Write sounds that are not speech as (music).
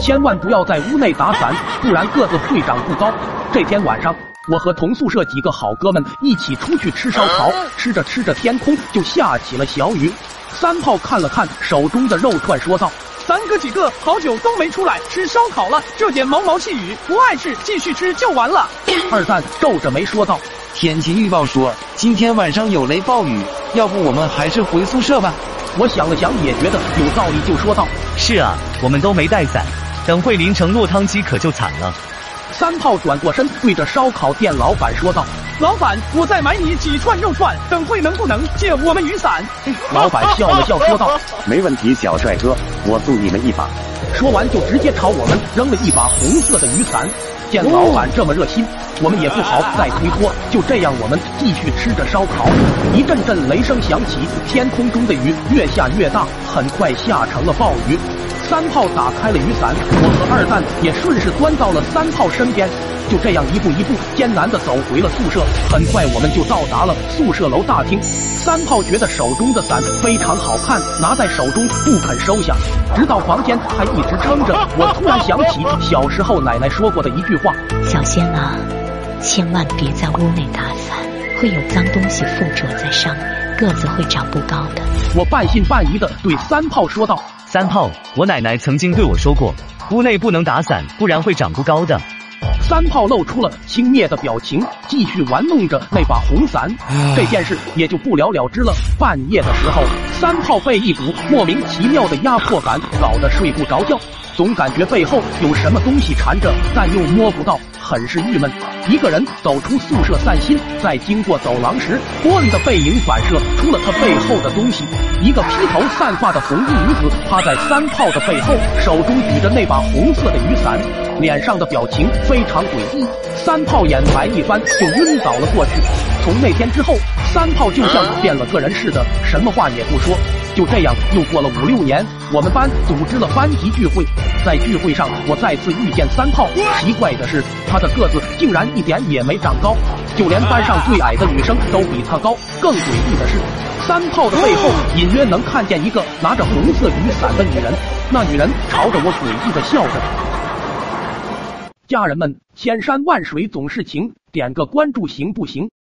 千万不要在屋内打伞，不然个子会长不高。这天晚上，我和同宿舍几个好哥们一起出去吃烧烤，吃着吃着，天空就下起了小雨。三炮看了看手中的肉串，说道。咱哥几个好久都没出来吃烧烤了，这点毛毛细雨不碍事，继续吃就完了。(coughs) 二蛋皱着眉说道：“天气预报说今天晚上有雷暴雨，要不我们还是回宿舍吧？”我想了想，也觉得有道理，就说道：“是啊，我们都没带伞，等会淋成落汤鸡可就惨了。”三炮转过身对着烧烤店老板说道。老板，我再买你几串肉串，等会能不能借我们雨伞？老板笑了笑说道：“ (laughs) 没问题，小帅哥，我送你们一把。”说完就直接朝我们扔了一把红色的雨伞。见老板这么热心，我们也不好再推脱。就这样，我们继续吃着烧烤。一阵阵雷声响起，天空中的雨越下越大，很快下成了暴雨。三炮打开了雨伞，我和二蛋也顺势钻到了三炮身边。就这样一步一步艰难的走回了宿舍，很快我们就到达了宿舍楼大厅。三炮觉得手中的伞非常好看，拿在手中不肯收下，直到房间还一直撑着。我突然想起小时候奶奶说过的一句话：小仙啊，千万别在屋内打伞，会有脏东西附着在上面，个子会长不高的。我半信半疑的对三炮说道：“三炮，我奶奶曾经对我说过，屋内不能打伞，不然会长不高的。”三炮露出了轻蔑的表情，继续玩弄着那把红伞。这件事也就不了了之了。半夜的时候，三炮被一股莫名其妙的压迫感搞得睡不着觉，总感觉背后有什么东西缠着，但又摸不到，很是郁闷。一个人走出宿舍散心，在经过走廊时，玻璃的背影反射出了他背后的东西。一个披头散发的红衣女子趴在三炮的背后，手中举着那把红色的雨伞。脸上的表情非常诡异，三炮眼白一翻就晕倒了过去。从那天之后，三炮就像变了个人似的，什么话也不说。就这样又过了五六年，我们班组织了班级聚会，在聚会上我再次遇见三炮。奇怪的是，他的个子竟然一点也没长高，就连班上最矮的女生都比他高。更诡异的是，三炮的背后隐约能看见一个拿着红色雨伞的女人，那女人朝着我诡异的笑着。家人们，千山万水总是情，点个关注行不行？